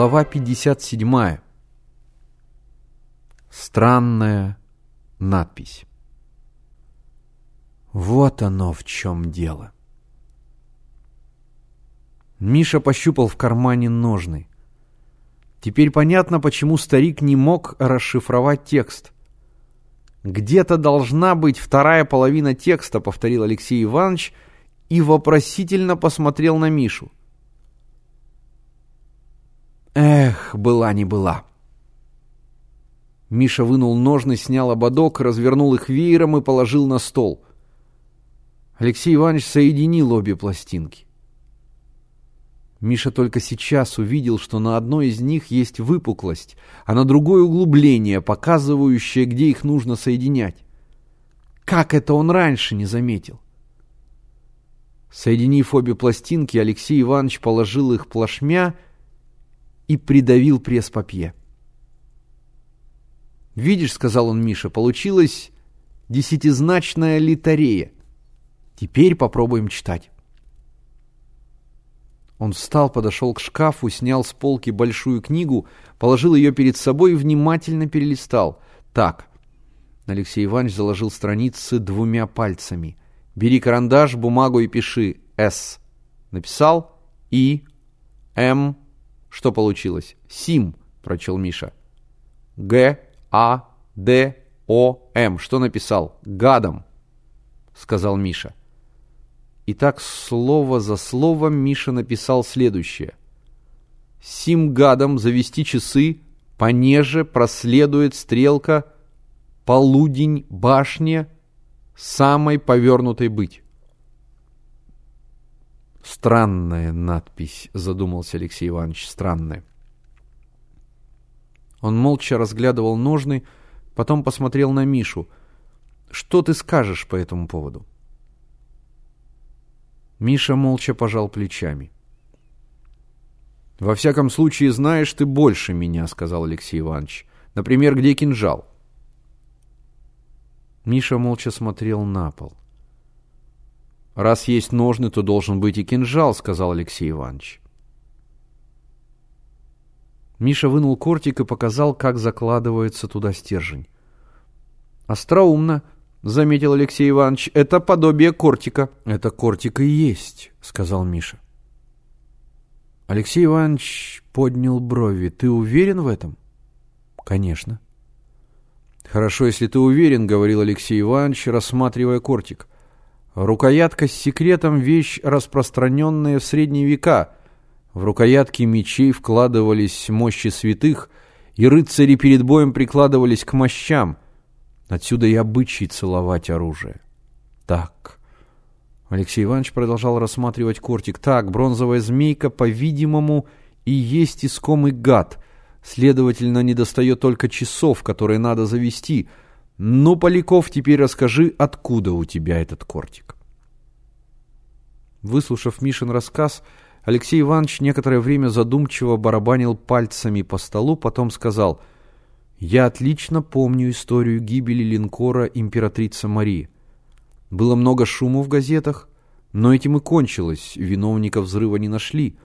Глава 57. Странная надпись. Вот оно в чем дело. Миша пощупал в кармане ножны. Теперь понятно, почему старик не мог расшифровать текст. «Где-то должна быть вторая половина текста», — повторил Алексей Иванович и вопросительно посмотрел на Мишу. Была не была. Миша вынул ножны, снял ободок, развернул их веером и положил на стол. Алексей Иванович соединил обе пластинки. Миша только сейчас увидел, что на одной из них есть выпуклость, а на другой углубление, показывающее, где их нужно соединять. Как это он раньше не заметил? Соединив обе пластинки, Алексей Иванович положил их плашмя и придавил пресс-папье. «Видишь, — сказал он Миша, — получилась десятизначная литарея. Теперь попробуем читать». Он встал, подошел к шкафу, снял с полки большую книгу, положил ее перед собой и внимательно перелистал. «Так». Алексей Иванович заложил страницы двумя пальцами. «Бери карандаш, бумагу и пиши. С». Написал? И. М. Что получилось? Сим, прочел Миша. Г, А, Д, О, М. Что написал? Гадом, сказал Миша. И так слово за словом Миша написал следующее. Сим гадом завести часы, понеже проследует стрелка полудень башне самой повернутой быть. Странная надпись, задумался Алексей Иванович, странная. Он молча разглядывал ножны, потом посмотрел на Мишу. Что ты скажешь по этому поводу? Миша молча пожал плечами. «Во всяком случае, знаешь ты больше меня», — сказал Алексей Иванович. «Например, где кинжал?» Миша молча смотрел на пол. «Раз есть ножны, то должен быть и кинжал», — сказал Алексей Иванович. Миша вынул кортик и показал, как закладывается туда стержень. «Остроумно», — заметил Алексей Иванович, — «это подобие кортика». «Это кортик и есть», — сказал Миша. Алексей Иванович поднял брови. «Ты уверен в этом?» «Конечно». «Хорошо, если ты уверен», — говорил Алексей Иванович, рассматривая кортик. Рукоятка с секретом – вещь, распространенная в средние века. В рукоятки мечей вкладывались мощи святых, и рыцари перед боем прикладывались к мощам. Отсюда и обычай целовать оружие. Так. Алексей Иванович продолжал рассматривать кортик. Так, бронзовая змейка, по-видимому, и есть искомый гад. Следовательно, недостает только часов, которые надо завести – ну, Поляков, теперь расскажи, откуда у тебя этот кортик? Выслушав Мишин рассказ, Алексей Иванович некоторое время задумчиво барабанил пальцами по столу, потом сказал, «Я отлично помню историю гибели линкора императрица Марии. Было много шума в газетах, но этим и кончилось, виновника взрыва не нашли.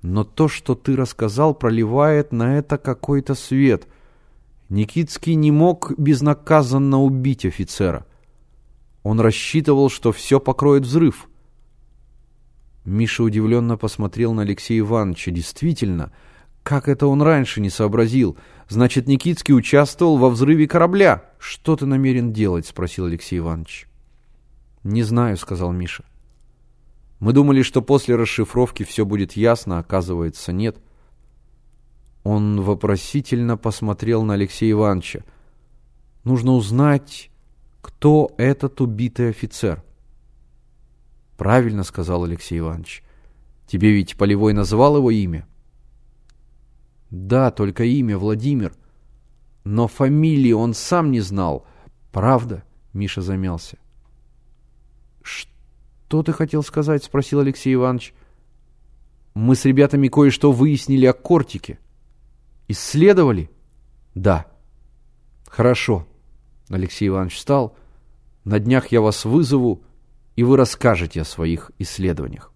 Но то, что ты рассказал, проливает на это какой-то свет — Никитский не мог безнаказанно убить офицера. Он рассчитывал, что все покроет взрыв. Миша удивленно посмотрел на Алексея Ивановича. Действительно, как это он раньше не сообразил? Значит, Никитский участвовал во взрыве корабля. Что ты намерен делать? Спросил Алексей Иванович. Не знаю, сказал Миша. Мы думали, что после расшифровки все будет ясно, оказывается, нет. — он вопросительно посмотрел на Алексея Ивановича. «Нужно узнать, кто этот убитый офицер». «Правильно», — сказал Алексей Иванович. «Тебе ведь Полевой назвал его имя?» «Да, только имя Владимир. Но фамилии он сам не знал. Правда?» — Миша замялся. «Что ты хотел сказать?» — спросил Алексей Иванович. «Мы с ребятами кое-что выяснили о Кортике». Исследовали? Да. Хорошо. Алексей Иванович встал. На днях я вас вызову, и вы расскажете о своих исследованиях.